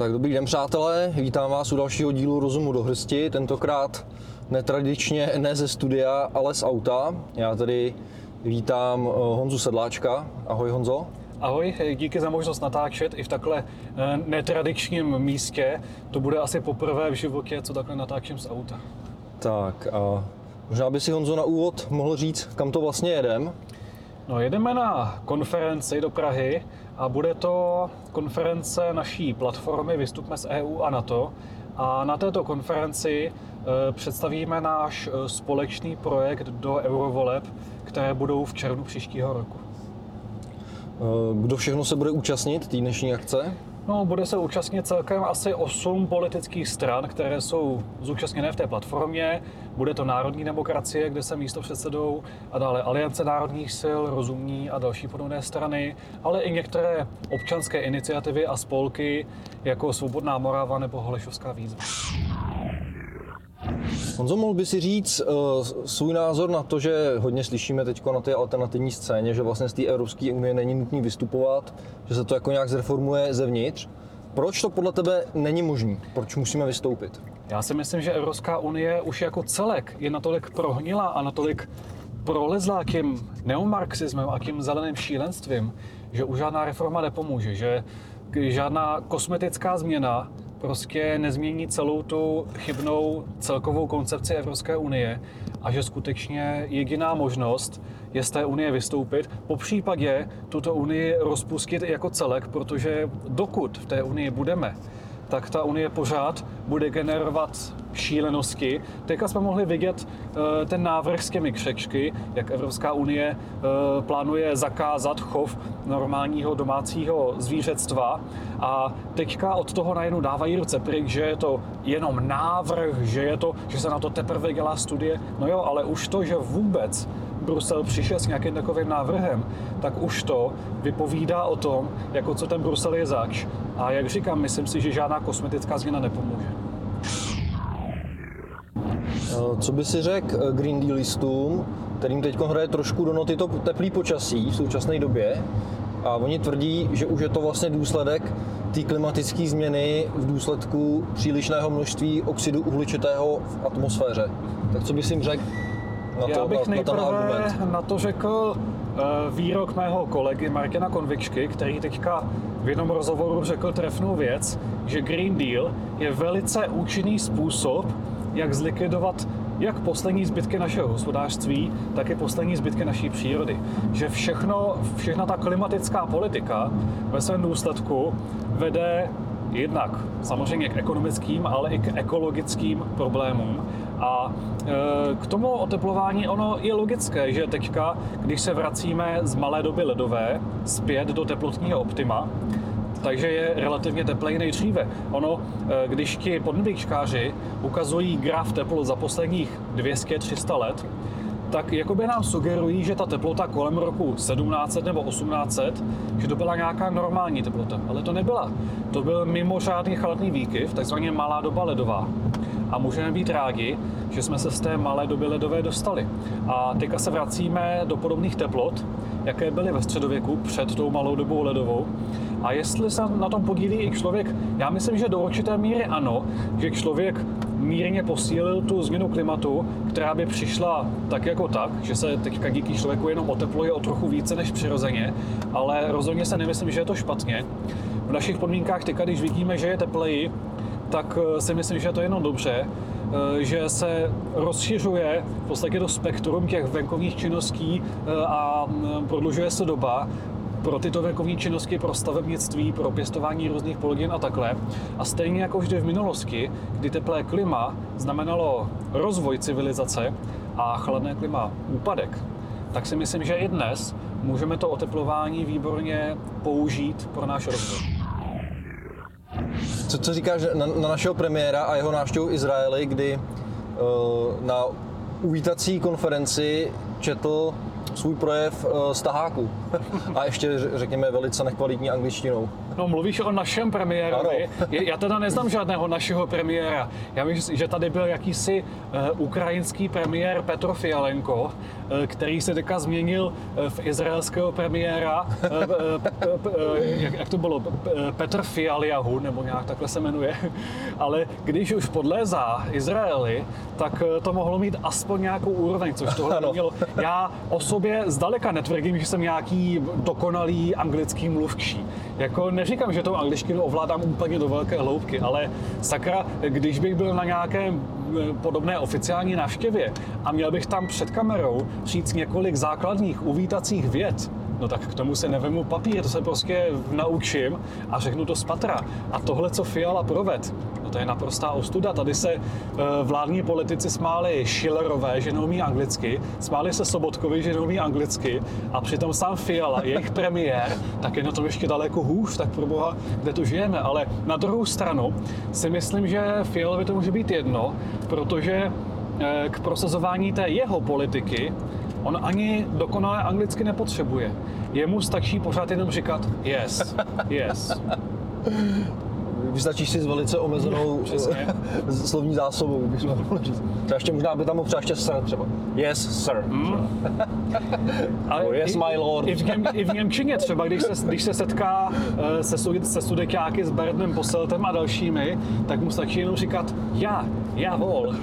Tak dobrý den, přátelé. Vítám vás u dalšího dílu Rozumu do hrsti. Tentokrát netradičně ne ze studia, ale z auta. Já tady vítám eh, Honzu Sedláčka. Ahoj Honzo. Ahoj, díky za možnost natáčet i v takhle eh, netradičním místě. To bude asi poprvé v životě, co takhle natáčím z auta. Tak a možná by si Honzo na úvod mohl říct, kam to vlastně jedem. No, jedeme na konferenci do Prahy a bude to konference naší platformy Vystupme z EU a NATO. A na této konferenci eh, představíme náš eh, společný projekt do eurovoleb, které budou v červnu příštího roku. Eh, Kdo všechno se bude účastnit té dnešní akce? No, bude se účastnit celkem asi 8 politických stran, které jsou zúčastněné v té platformě. Bude to Národní demokracie, kde se místo předsedou a dále Aliance národních sil, Rozumní a další podobné strany, ale i některé občanské iniciativy a spolky, jako Svobodná Morava nebo Holešovská výzva. Honzo, mohl by si říct uh, svůj názor na to, že hodně slyšíme teď na té alternativní scéně, že vlastně z té Evropské unie není nutný vystupovat, že se to jako nějak zreformuje zevnitř. Proč to podle tebe není možné? Proč musíme vystoupit? Já si myslím, že Evropská unie už jako celek je natolik prohnila a natolik prolezla tím neomarxismem a tím zeleným šílenstvím, že už žádná reforma nepomůže, že žádná kosmetická změna prostě nezmění celou tu chybnou celkovou koncepci Evropské unie a že skutečně jediná možnost je z té unie vystoupit, po případě tuto unii rozpustit jako celek, protože dokud v té unii budeme, tak ta unie pořád bude generovat šílenosti. Teďka jsme mohli vidět eh, ten návrh s těmi křečky, jak Evropská unie eh, plánuje zakázat chov normálního domácího zvířectva a teďka od toho najednou dávají ruce pryč, že je to jenom návrh, že, je to, že se na to teprve dělá studie. No jo, ale už to, že vůbec Brusel přišel s nějakým takovým návrhem, tak už to vypovídá o tom, jako co ten Brusel je zač. A jak říkám, myslím si, že žádná kosmetická změna nepomůže. Uh, Co by si řekl uh, Green Dealistům, kterým teď hraje trošku do noty to teplý počasí v současné době a oni tvrdí, že už je to vlastně důsledek té klimatické změny v důsledku přílišného množství oxidu uhličitého v atmosféře. Tak co by si jim řekl na, to, Já bych na, na ten nejprve argument? na to řekl eh, výrok mého kolegy Martina Konvičky, který teďka v jednom rozhovoru řekl trefnou věc, že Green Deal je velice účinný způsob, jak zlikvidovat jak poslední zbytky našeho hospodářství, tak i poslední zbytky naší přírody. Že všechno, všechna ta klimatická politika ve svém důsledku vede jednak samozřejmě k ekonomickým, ale i k ekologickým problémům. A e, k tomu oteplování ono je logické, že teďka, když se vracíme z malé doby ledové zpět do teplotního optima, takže je relativně teplej nejdříve. Ono, e, když ti podnebíčkáři ukazují graf teplot za posledních 200-300 let, tak jakoby nám sugerují, že ta teplota kolem roku 1700 nebo 1800, že to byla nějaká normální teplota, ale to nebyla. To byl mimořádný chladný výkyv, takzvaně malá doba ledová. A můžeme být rádi, že jsme se z té malé doby ledové dostali. A teďka se vracíme do podobných teplot, jaké byly ve středověku před tou malou dobou ledovou. A jestli se na tom podílí i člověk, já myslím, že do určité míry ano, že člověk mírně posílil tu změnu klimatu, která by přišla tak jako tak, že se teďka díky člověku jenom otepluje o trochu více než přirozeně, ale rozhodně se nemyslím, že je to špatně. V našich podmínkách teďka, když vidíme, že je tepleji, tak eh, si myslím, že je to jenom dobře, eh, že se rozšiřuje v podstatě to spektrum těch venkovních činností eh, a mm, prodlužuje se doba pro tyto venkovní činnosti, pro stavebnictví, pro pěstování různých plodin a takhle. A stejně jako vždy v minulosti, kdy teplé klima znamenalo rozvoj civilizace a chladné klima úpadek, tak si myslím, že i dnes můžeme to oteplování výborně použít pro náš rozvoj. Co, co říkáš na, na našeho premiéra a jeho návštěvu Izraeli, kdy uh, na uvítací konferenci četl svůj projev uh, z taháku a ještě řekněme velice nekvalitní angličtinou. No, mluvíš o našem premiérovi. Já teda neznám žádného našeho premiéra. Já myslím, že tady byl jakýsi uh, ukrajinský premiér Petro Fialenko eh, který se teďka změnil eh, v izraelského premiéra, eh, jak, jak to bylo, Petr Fialiahu, nebo nějak takhle se jmenuje, ale když už podlézá Izraeli, tak to mohlo mít aspoň nějakou úroveň, což tohle Ano. mělo. Já o sobě zdaleka netvrdím, že jsem nějaký dokonalý anglický mluvčí. Jako neříkám, že tou angličtinu ovládám úplně do velké hloubky, ale sakra, když bych byl na nějaké eh, podobné oficiální návštěvě a měl bych tam před kamerou říct několik základních uvítacích vět, no tak k tomu se nevemu papír, to se prostě naučím a řeknu to z patra. A tohle, co Fiala proved, no to je naprostá ostuda. Tady se eh, vládní politici smáli Schillerové, že neumí anglicky, smáli se Sobotkovi, že neumí anglicky a přitom sám Fiala, jejich premiér, tak je na tom ještě daleko hůř, tak pro boha, kde tu žijeme. Ale na druhou stranu si myslím, že Fialovi to může být jedno, protože k prosazování té jeho politiky on ani dokonale anglicky nepotřebuje. Jemu stačí pořád jenom říkat yes, yes. Vystačíš si s velice omezenou eh, slovní zásobou, bychom mohli říct. Třeba ještě možná by tam mohl třeba ještě sir třeba. Yes, sir. Ale Oh, yes, i, my lord. I v, něm, I v Němčině třeba, když se, když se setká eh, se, sud- se sudekáky s Berdem Poseltem a dalšími, tak mu stačí jenom říkat já, já vol.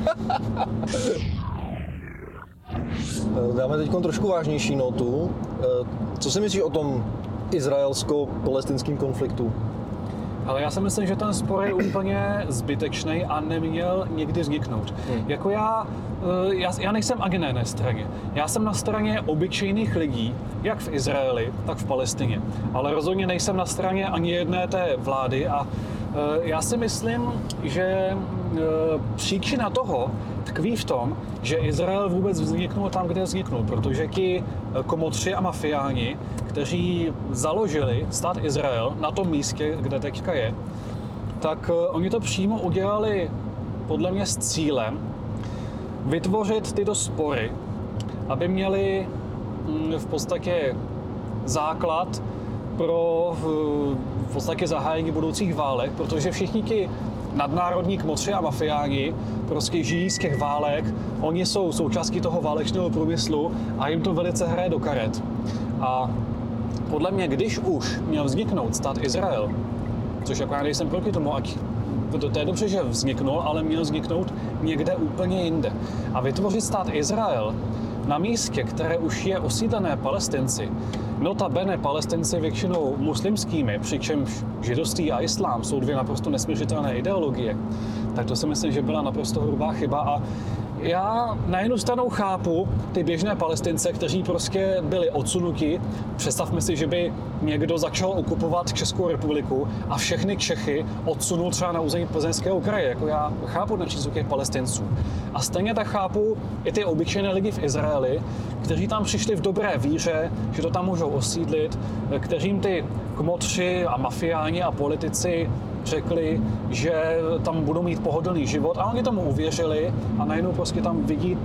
Eh, Dáme teď trošku vážnější notu. Eh, Co si myslíš o tom izraelsko-palestinském konfliktu? Ale já si myslím, že ten spor je úplně zbytečný a neměl nikdy vzniknout. Jako já, eh, já, já nejsem ani na jedné straně. Já jsem na straně obyčejných lidí, jak v Izraeli, tak v Palestině. Ale rozhodně nejsem na straně ani jedné té vlády a já si myslím, že eh, příčina toho tkví v tom, že Izrael vůbec vzniknul tam, kde vzniknul, protože ti eh, komotři a mafiáni, kteří založili stát Izrael na tom místě, kde teďka je, tak eh, oni to přímo udělali podle mě s cílem vytvořit tyto spory, aby měli mm, v podstatě základ pro v podstatě zahájení budoucích válek, protože všichni ti nadnárodní kmotři a mafiáni prostě žijí z těch válek, oni jsou součástí toho válečného průmyslu a jim to velice hraje do karet. A podle mě, když už měl vzniknout stát Izrael, což jako já nejsem proti tomu, ať to, to je dobře, že vzniknul, ale měl vzniknout někde úplně jinde. A vytvořit stát Izrael na místě, které už je osídlené palestinci, notabene palestinci většinou muslimskými, přičemž židovství a islám jsou dvě naprosto nesměřitelné ideologie, tak to si myslím, že byla naprosto hrubá chyba a já na jednu stranu chápu ty běžné palestince, kteří prostě byli odsunuti. Představme si, že by někdo začal okupovat Českou republiku a všechny Čechy odsunul třeba na území plzeňského kraje. Jako já chápu přístup těch palestinců. A stejně tak chápu i ty obyčejné lidi v Izraeli, kteří tam přišli v dobré víře, že to tam můžou osídlit, kteřím ty kmotři a mafiáni a politici řekli, že tam budou mít pohodlný život a oni tomu uvěřili a najednou prostě tam vidí,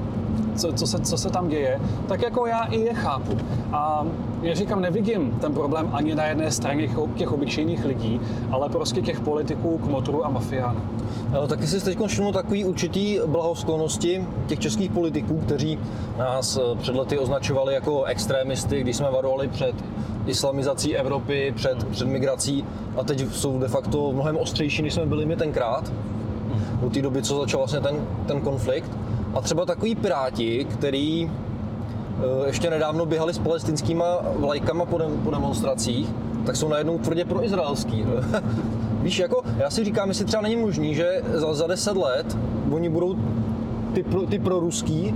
co, co, se, co se tam děje, tak jako já i je chápu. A já říkám, nevidím ten problém ani na jedné straně těch, obyčejných lidí, ale prostě těch politiků, kmotrů a mafiánů. Ale taky si teď všiml takový určitý blahosklonnosti těch českých politiků, kteří nás eh, před lety označovali jako extrémisty, když jsme varovali před islamizací Evropy, před, před migrací a teď jsou de facto mnohem ostřejší, než jsme byli my tenkrát, od té doby, co začal vlastně ten, ten konflikt. A třeba takový piráti, který eh, ještě nedávno běhali s palestinskýma vlajkama po, po demonstracích, tak jsou najednou tvrdě pro izraelský. Víš, jako, já si říkám, jestli třeba není možný, že za, za 10 let oni budou ty, pro, ty proruský,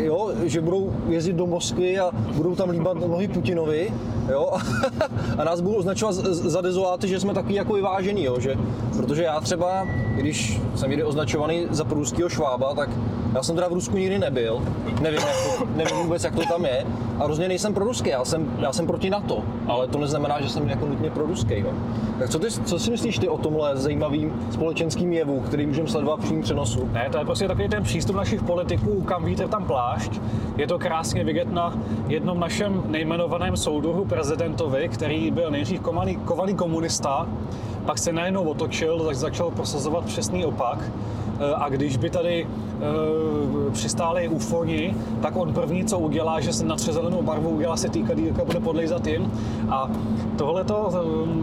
jo, že budou jezdit do Moskvy a budou tam líbat nohy Putinovi, jo, a nás budou označovat za dezoláty, že jsme takový jako vyvážený, jo, že, protože já třeba, když jsem někdy označovaný za proruského švába, tak já jsem teda v Rusku nikdy nebyl, nevím, jak to, nevím vůbec, jak to tam je, a rozhodně nejsem proruský, já jsem, já jsem proti NATO, ale to neznamená, že jsem jako nutně proruský, jo. Tak co, ty, co si myslíš ty o tomhle zajímavým společenským jevu, který můžeme sledovat v přímém přenosu? Ne, to je prostě takový ten přístup našich politiků, kam vítr, tam plášť. Je to krásně vidět na jednom našem nejmenovaném soudruhu prezidentovi, který byl nejdřív kovaný, komunista, pak se najednou otočil, tak začal prosazovat přesný opak. eh, a když by tady e, přistáli ufoni, tak on první, co udělá, že se na zelenou barvu udělá se týkat a bude podlejzat jim. A tohleto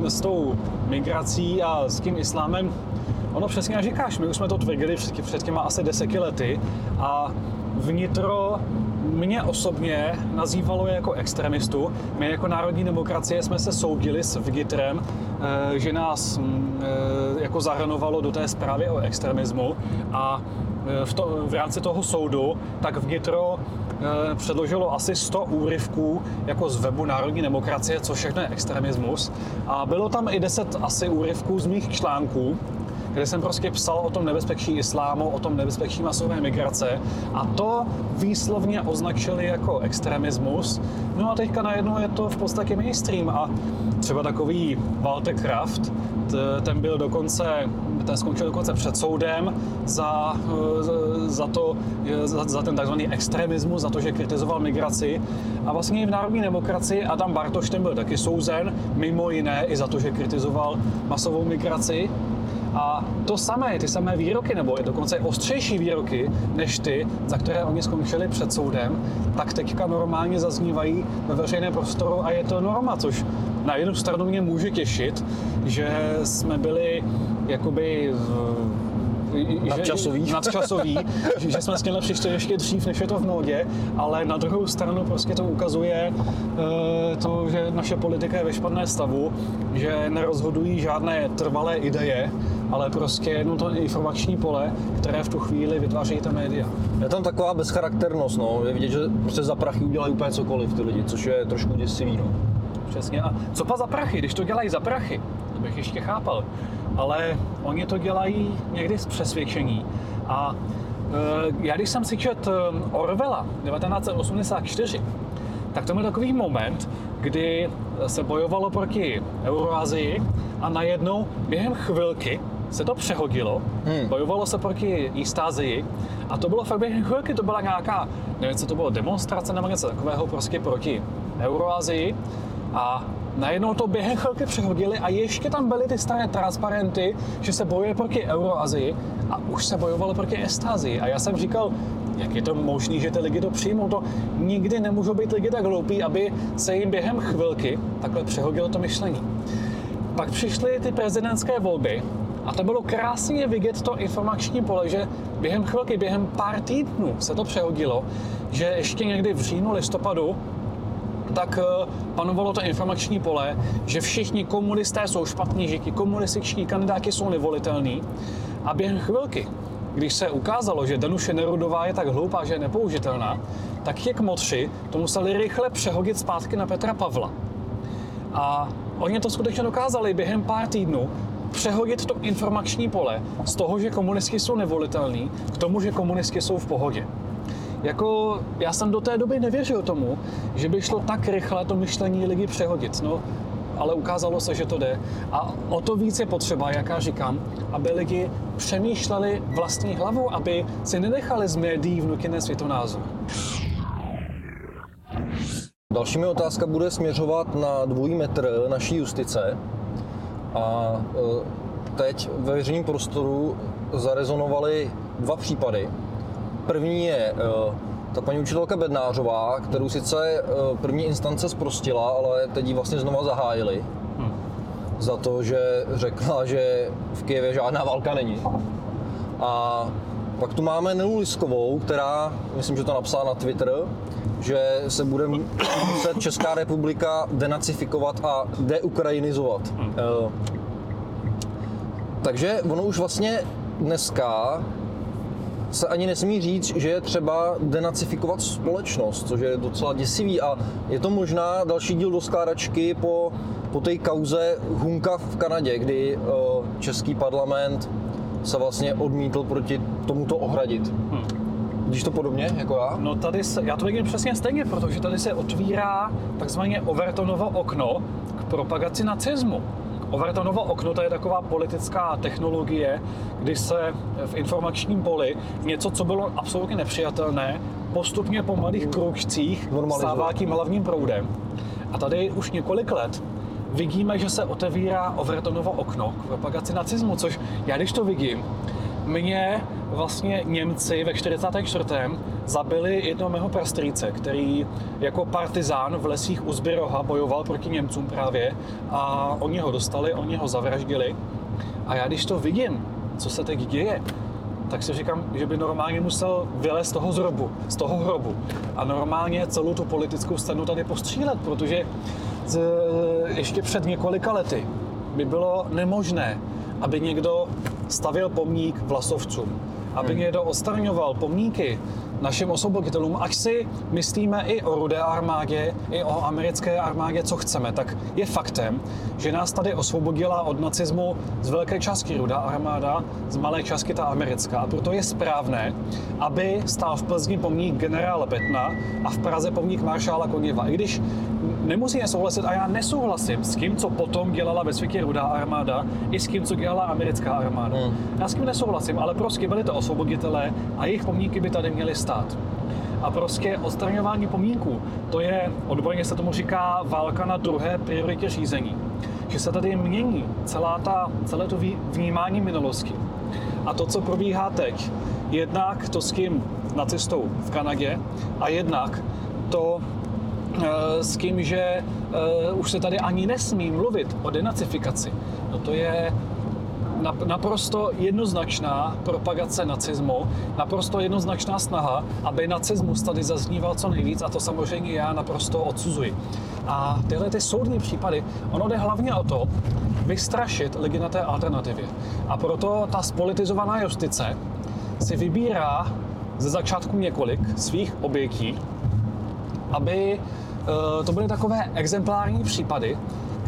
e, s tou migrací a s tím islámem, ono přesně říkáš, my už jsme to tvrdili před těma asi deseti lety a vnitro mě osobně nazývalo jako extremistu. My jako národní demokracie jsme se soudili s Vgitrem, eh, že nás mm, eh, jako zahrnovalo do té zprávy o extremismu a eh, v, to, v rámci toho soudu, tak Vnitro předložilo asi 100 úryvků jako z webu Národní demokracie, což všechno je extremismus. A bylo tam i 10 asi úryvků z mých článků, kde jsem prostě psal o tom nebezpečí islámu, o tom nebezpečí masové migrace a to výslovně označili jako extremismus. No a teďka najednou je to v podstatě mainstream a třeba takový Walter Kraft, ten byl dokonce, ten skončil dokonce před soudem za, za, to, za, za ten takzvaný extremismus, za to, že kritizoval migraci. A vlastně i v národní demokracii Adam Bartoš ten byl taky souzen, mimo jiné i za to, že kritizoval masovou migraci. A to samé, ty samé výroky, nebo dokonce ostřejší výroky, než ty, za které oni skončili před soudem, tak teďka normálně zaznívají ve veřejném prostoru a je to norma, což na jednu stranu mě může těšit, že jsme byli jakoby nadčasový, že, nadčasový že, že jsme s tímhle přišli ještě dřív, než je to v módě, ale na druhou stranu prostě to ukazuje uh, to, že naše politika je ve špatné stavu, že nerozhodují žádné trvalé ideje, ale prostě jenom to informační pole, které v tu chvíli vytváří ta média. Je tam taková bezcharakternost, no. Je vidět, že prostě za prachy udělají úplně cokoliv ty lidi, což je trošku děsivý, no. Přesně. A co pa za prachy? Když to dělají za prachy, to bych ještě chápal. Ale oni to dělají někdy z přesvědčení. A e, já když jsem si čet e, Orwella 1984, tak to byl takový moment, kdy se bojovalo proti Euroazii a najednou během chvilky se to přehodilo, hmm. bojovalo se proti Eastázii a to bylo fakt během chvilky, to byla nějaká, nevím, co to bylo, demonstrace nebo něco takového prostě proti Euroazii a najednou to během chvilky přehodili a ještě tam byly ty staré transparenty, že se bojuje proti Euroazii a už se bojovalo proti Estázii. A já jsem říkal, jak je to možné, že ty lidi to přijmou? To nikdy nemůžou být lidi tak hloupí, aby se jim během chvilky takhle přehodilo to myšlení. Pak přišly ty prezidentské volby a to bylo krásně vidět to informační pole, že během chvilky, během pár týdnů se to přehodilo, že ještě někdy v říjnu, listopadu tak eh, panovalo to informační pole, že všichni komunisté jsou špatní, že ti komunističní kandidáti jsou nevolitelní. A během chvilky, když se ukázalo, že Danuše Nerudová je tak hloupá, že je nepoužitelná, tak těch motři to museli rychle přehodit zpátky na Petra Pavla. A oni to skutečně dokázali během pár týdnů přehodit to informační pole z toho, že komunisti jsou nevolitelní, k tomu, že komunisti jsou v pohodě. Jako, já jsem do té doby nevěřil tomu, že by šlo tak rychle to myšlení lidi přehodit. No, ale ukázalo se, že to jde. A o to víc je potřeba, jak já říkám, aby lidi přemýšleli vlastní hlavou, aby si nenechali z médií vnutěné světonázor. Další mi otázka bude směřovat na dvojí metr naší justice. A e, teď ve veřejném prostoru zarezonovaly dva případy. První je e, ta paní učitelka Bednářová, kterou sice e, první instance zprostila, ale teď ji vlastně znova zahájili. Hmm. Za to, že řekla, že v Kijevě žádná válka není. A pak tu máme Nelu Liskovou, která, myslím, že to napsala na Twitter, že se bude muset Česká republika denacifikovat a deukrajinizovat. Hmm. Takže ono už vlastně dneska se ani nesmí říct, že je třeba denacifikovat společnost, což je docela děsivý a je to možná další díl do skládačky po, po té kauze Hunka v Kanadě, kdy uh, český parlament se vlastně odmítl proti tomuto ohradit. Hmm. Vidíš to podobně jako já? No tady se, já to vidím přesně stejně, protože tady se otvírá takzvaně Overtonovo okno k propagaci nacismu. Overtonovo okno to je taková politická technologie, kdy se v informačním poli něco, co bylo absolutně nepřijatelné, postupně po malých kroužcích stává tím hlavním proudem. A tady už několik let vidíme, že se otevírá Overtonovo okno k propagaci nacismu, což já když to vidím, Mě vlastně Němci ve 44. zabili jednoho mého prastrýce, který jako partizán v lesích u Zbyroha bojoval proti Němcům právě a oni ho dostali, oni ho zavraždili. A já když to vidím, co se teď děje, tak si říkám, že by normálně musel vylézt z toho zrobu, z toho hrobu a normálně celou tu politickou scénu tady postřílet, protože z, ještě před několika lety by bylo nemožné, aby někdo stavil pomník vlasovcům, aby hmm. někdo odstraňoval pomníky našim osvoboditelům, až si myslíme i o rudé armádě, i o americké armádě, co chceme, tak je faktem, že nás tady osvobodila od nacismu z velké části rudá armáda, z malé části ta americká. A proto je správné, aby stál v Plzni pomník generála Betna a v Praze pomník maršála Koněva. I když nemusíme souhlasit a já nesouhlasím s tím, co potom dělala ve světě rudá armáda, i s tím, co dělala americká armáda. Hmm. Já s tím nesouhlasím, ale prostě byli to osvoboditelé a jejich pomníky by tady měly stát. A prostě odstraňování pomníků, to je, odborně se tomu říká válka na druhé prioritě řízení. Že se tady mění celá ta, celé to vnímání minulosti. A to, co probíhá teď, jednak to s tím nacistou v Kanadě a jednak to Eh, s tím, že uh, už se tady ani nesmí mluvit o denacifikaci. No to je naprosto jednoznačná propagace nacismu, naprosto jednoznačná snaha, aby nacismus tady zazníval co nejvíc a to samozřejmě já naprosto odsuzuji. A tyhle ty soudní případy, ono jde hlavně o to, vystrašit lidi na té alternativě. A proto ta spolitizovaná justice si vybírá ze začátku několik svých obětí, aby Eh, to byly takové exemplární případy,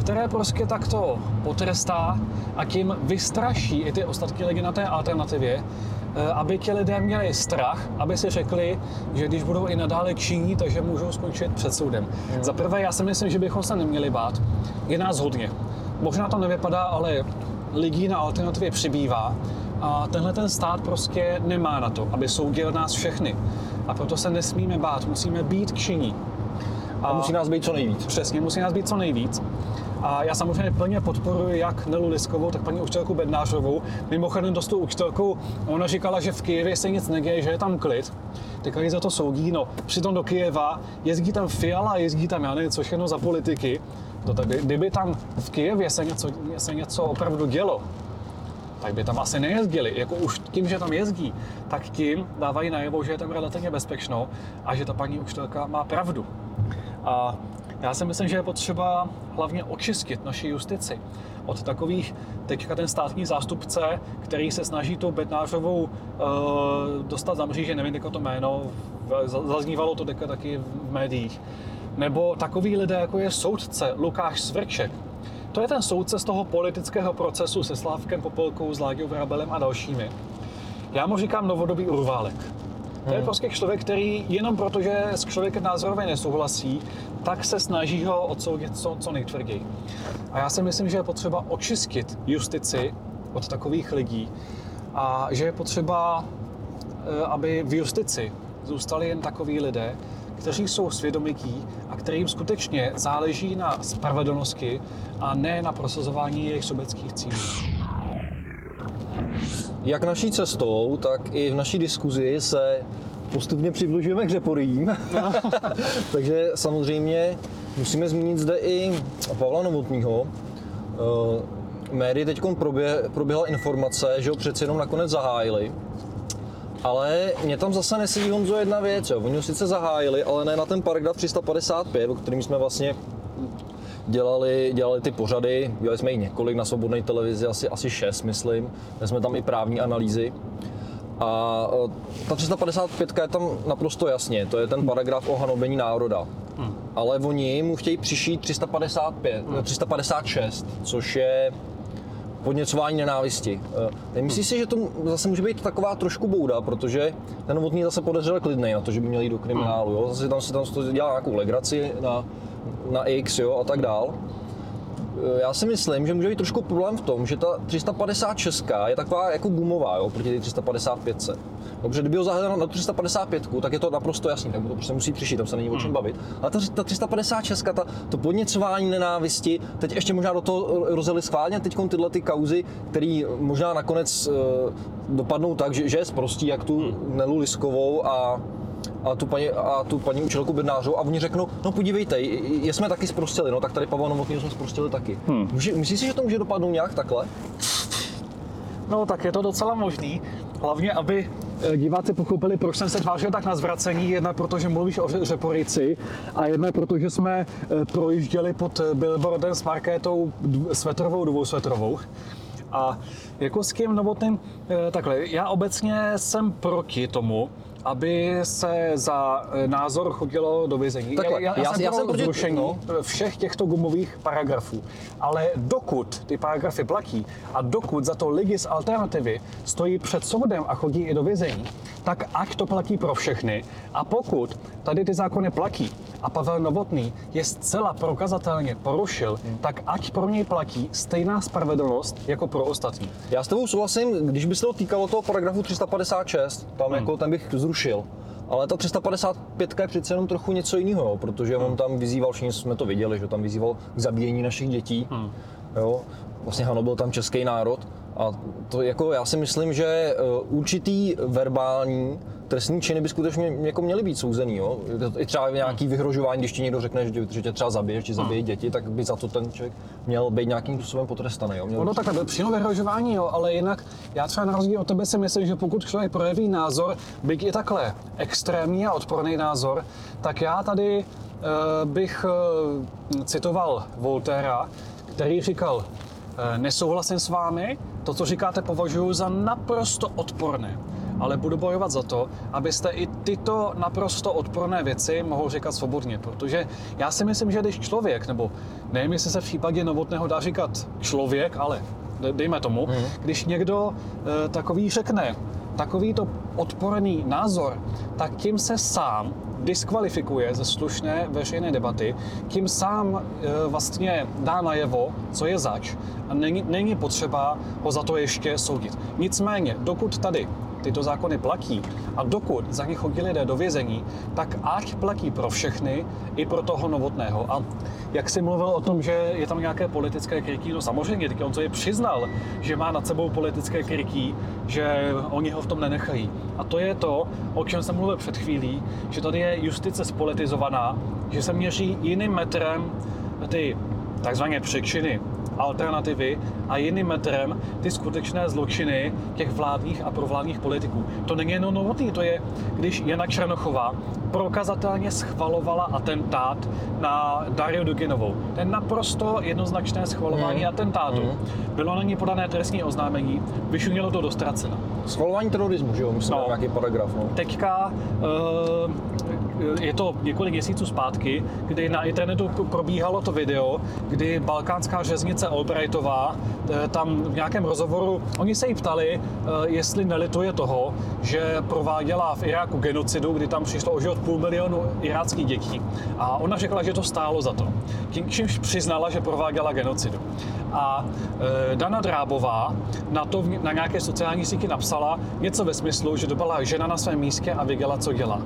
které prostě takto potrestá a tím vystraší i ty ostatní lidi na té alternativě, eh, aby ti lidé měli strach, aby si řekli, že když budou i nadále činí, takže můžou skončit před soudem. Mm. Za prvé, já si myslím, že bychom se neměli bát. Je nás hodně. Možná to nevypadá, ale lidí na alternativě přibývá a tenhle ten stát prostě nemá na to, aby soudil nás všechny. A proto se nesmíme bát, musíme být činí. A, a musí nás být co nejvíc. Přesně, musí nás být co nejvíc. A já samozřejmě plně podporuji jak Nelu Liskovou, tak paní učitelku Bednářovou. Mimochodem dost tu učitelku, ona říkala, že v Kijevě se nic neděje, že je tam klid. Teďka za to soudí, no přitom do Kijeva jezdí tam Fiala, jezdí tam, já nevím, co všechno za politiky. No tak kdyby tam v Kijevě se něco, se něco opravdu dělo, tak by tam asi nejezdili. Jako už tím, že tam jezdí, tak tím dávají najevo, že je tam relativně bezpečno a že ta paní učitelka má pravdu. A já si myslím, že je potřeba hlavně očistit naši justici od takových, teďka ten státní zástupce, který se snaží tou Bednářovou uh, dostat za mříže, nevím, jako to jméno, zaznívalo to teďka taky v médiích. Nebo takový lidé, jako je soudce Lukáš Svrček. To je ten soudce z toho politického procesu se Slávkem Popolkou, s Láďou Vrabelem a dalšími. Já mu říkám novodobý urválek. To je prostě člověk, který jenom proto, že s člověkem názorově nesouhlasí, tak se snaží ho odsoudit co, co nejtvrději. A já si myslím, že je potřeba očistit justici od takových lidí a že je potřeba, eh, aby v justici zůstali jen takoví lidé, kteří jsou svědomití a kterým skutečně záleží na spravedlnosti a ne na prosazování jejich sobeckých cílů. Jak naší cestou, tak i v naší diskuzi se postupně přibližujeme k řeporím. Takže samozřejmě musíme zmínit zde i Pavla Novotního. Uh, médii teď proběhla informace, že ho přeci jenom nakonec zahájili. Ale mě tam zase nesedí Honzo jedna věc, jo. Oni ho sice zahájili, ale ne na ten paragraf 355, o kterým jsme vlastně dělali, dělali ty pořady, dělali jsme i několik na svobodné televizi, asi, asi šest, myslím. Měli jsme tam i právní analýzy. A e, ta 355 je tam naprosto jasně, to je ten paragraf o hanobení národa. Hmm. Ale oni mu chtějí přišít 355, hmm. 356, což je podněcování nenávisti. E, nemyslíš si, že to zase může být taková trošku bouda, protože ten novotný zase podezřel klidnej na to, že by měl jít do kriminálu. Jo? Zase tam se tam to dělá nějakou legraci na, na X jo, a tak dál. eh, já si myslím, že může být trošku problém v tom, že ta 356 je taková jako gumová, jo, proti té 355. Dobře, kdyby ho zahrál na tu 355, tak je to naprosto jasný, tak to prostě musí přišít, tam se není o čem bavit. Ale ta, ta 356, ta, to podněcování nenávisti, teď ještě možná do toho rozjeli schválně teď tyhle ty kauzy, které možná nakonec uh, dopadnou tak, že, že je zprostí jak tu Nelu Liskovou a a tu paní, a tu paní učitelku Bednářovou a oni řeknou, no podívejte, je jsme taky zprostili, no tak tady Pavel Novotný jsme zprostili taky. Hmm. Myslíš si, že to může dopadnout nějak takhle? No tak je to docela možný, hlavně aby eh, diváci pochopili, proč jsem se tvářil tak na zvracení. Jedna, protože mluvíš o řeporici a jedna, protože jsme eh, projížděli pod eh, billboardem s markétou svetrovou, dvousvetrovou. A jako s kým novotným, takhle, já obecně jsem proti tomu, aby se za e, názor chodilo do vězení. Takhle, já, já, já, jsem, já jsem proti zrušení no. všech těchto gumových paragrafů. Ale dokud ty paragrafy platí a dokud za to lidi z alternativy stojí před soudem a chodí i do vězení, tak ať to platí pro všechny. A pokud tady ty zákony platí a Pavel Novotný je zcela prokazatelně porušil, hmm. tak ať pro něj platí stejná spravedlnost jako pro ostatní. Já s tebou souhlasím, když by se to týkalo toho paragrafu 356, tam hmm. jako ten bych zrušil. Ale ta 355 je přece jenom trochu něco jiného, jo, protože hmm. on tam vyzýval, všichni jsme to viděli, že tam vyzýval k zabíjení našich dětí. Hmm. Jo. Vlastně Hano byl tam český národ. A to jako já si myslím, že eh, určitý verbální trestní činy by skutečně jako měly být souzený. Jo? I třeba nějaký vyhrožování, když ti někdo řekne, že, že tě třeba zabije, že zabije děti, tak by za to ten člověk měl být nějakým způsobem potrestaný. Jo? Měl... Ono takhle, přímo vyhrožování, jo, ale jinak já třeba na rozdíl od tebe si myslím, že pokud člověk projeví názor, byť i takhle extrémní a odporný názor, tak já tady uh, bych uh, citoval Voltera, který říkal, nesouhlasím s vámi, to, co říkáte, považuji za naprosto odporné. Ale budu bojovat za to, abyste i tyto naprosto odporné věci mohl říkat svobodně, protože já si myslím, že když člověk, nebo nevím, jestli se v případě novotného dá říkat člověk, ale dejme tomu, mm. když někdo e, takový řekne, takovýto odporný názor, tak tím se sám diskvalifikuje ze slušné veřejné debaty, tím sám e, vlastně dá najevo, co je zač a není, není potřeba ho za to ještě soudit. Nicméně, dokud tady tyto zákony platí a dokud za ně chodí lidé do vězení, tak ať platí pro všechny, i pro toho novotného. A jak jsi mluvil o tom, že je tam nějaké politické krytí, no samozřejmě, teď on to je přiznal, že má nad sebou politické krytí, že oni ho v tom nenechají. A to je to, o čem jsem mluvil před chvílí, že tady je justice spolitizovaná, že se měří jiným metrem ty takzvané přečiny alternativy a jiným metrem ty skutečné zločiny těch vládních a provládních politiků. To není jenom novotný, to je, když Jana Černochová prokazatelně schvalovala atentát na Dario Duginovou. To je naprosto jednoznačné schvalování mm. atentátu. Mm. Bylo na ní podané trestní oznámení, vyšumělo to do ztracena. Schvalování terorismu, že jo? Myslím, no. nějaký paragraf. No. Teďka uh, je to několik měsíců zpátky, kdy na internetu probíhalo to video, kdy balkánská řeznice Albrightová eh, tam v nějakém rozhovoru, oni se jí ptali, eh, jestli nelituje toho, že prováděla v Iráku genocidu, kdy tam přišlo o život půl milionu iráckých dětí. A ona řekla, že to stálo za to. Čímž přiznala, že prováděla genocidu. A e, Dana Drábová na to na nějaké sociální síti napsala něco ve smyslu, že to byla žena na svém místě a věděla, co dělá.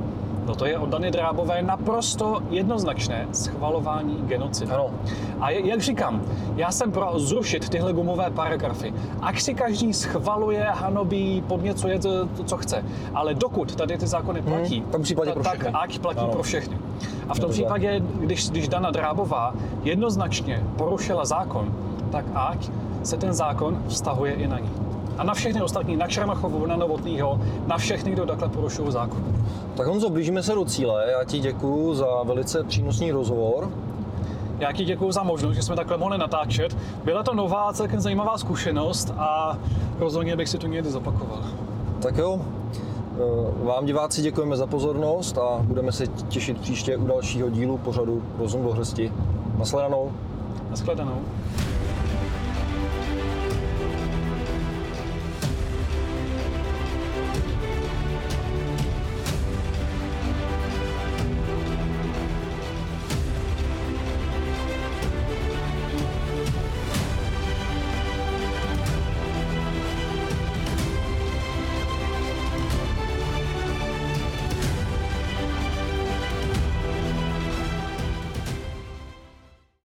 No to je od Dany Drábové naprosto jednoznačné schvalování genocidy. Ano. A jak říkám, já jsem pro zrušit tyhle gumové paragrafy. Ať si každý schvaluje, hanobí, podněcuje to, to co chce. Ale dokud tady ty zákony hmm, platí, hmm, tak, případě pro tak ať platí ano. pro všechny. A v tom případě, když, když Dana Drábová jednoznačně porušila zákon, tak ať se ten zákon vztahuje i na ní a na všechny ostatní, na Čermachovu, na Novotnýho, na všechny, kdo takhle porušují zákon. Tak Honzo, blížíme se do cíle. Já ti děkuji za velice přínosný rozhovor. Já ti děkuji za možnost, že jsme takhle mohli natáčet. Byla to nová, celkem zajímavá zkušenost a rozhodně bych si to někdy zopakoval. Tak jo, eh, vám diváci děkujeme za pozornost a budeme se těšit příště u dalšího dílu pořadu Rozum do hrsti. Nasledanou. Nasledanou.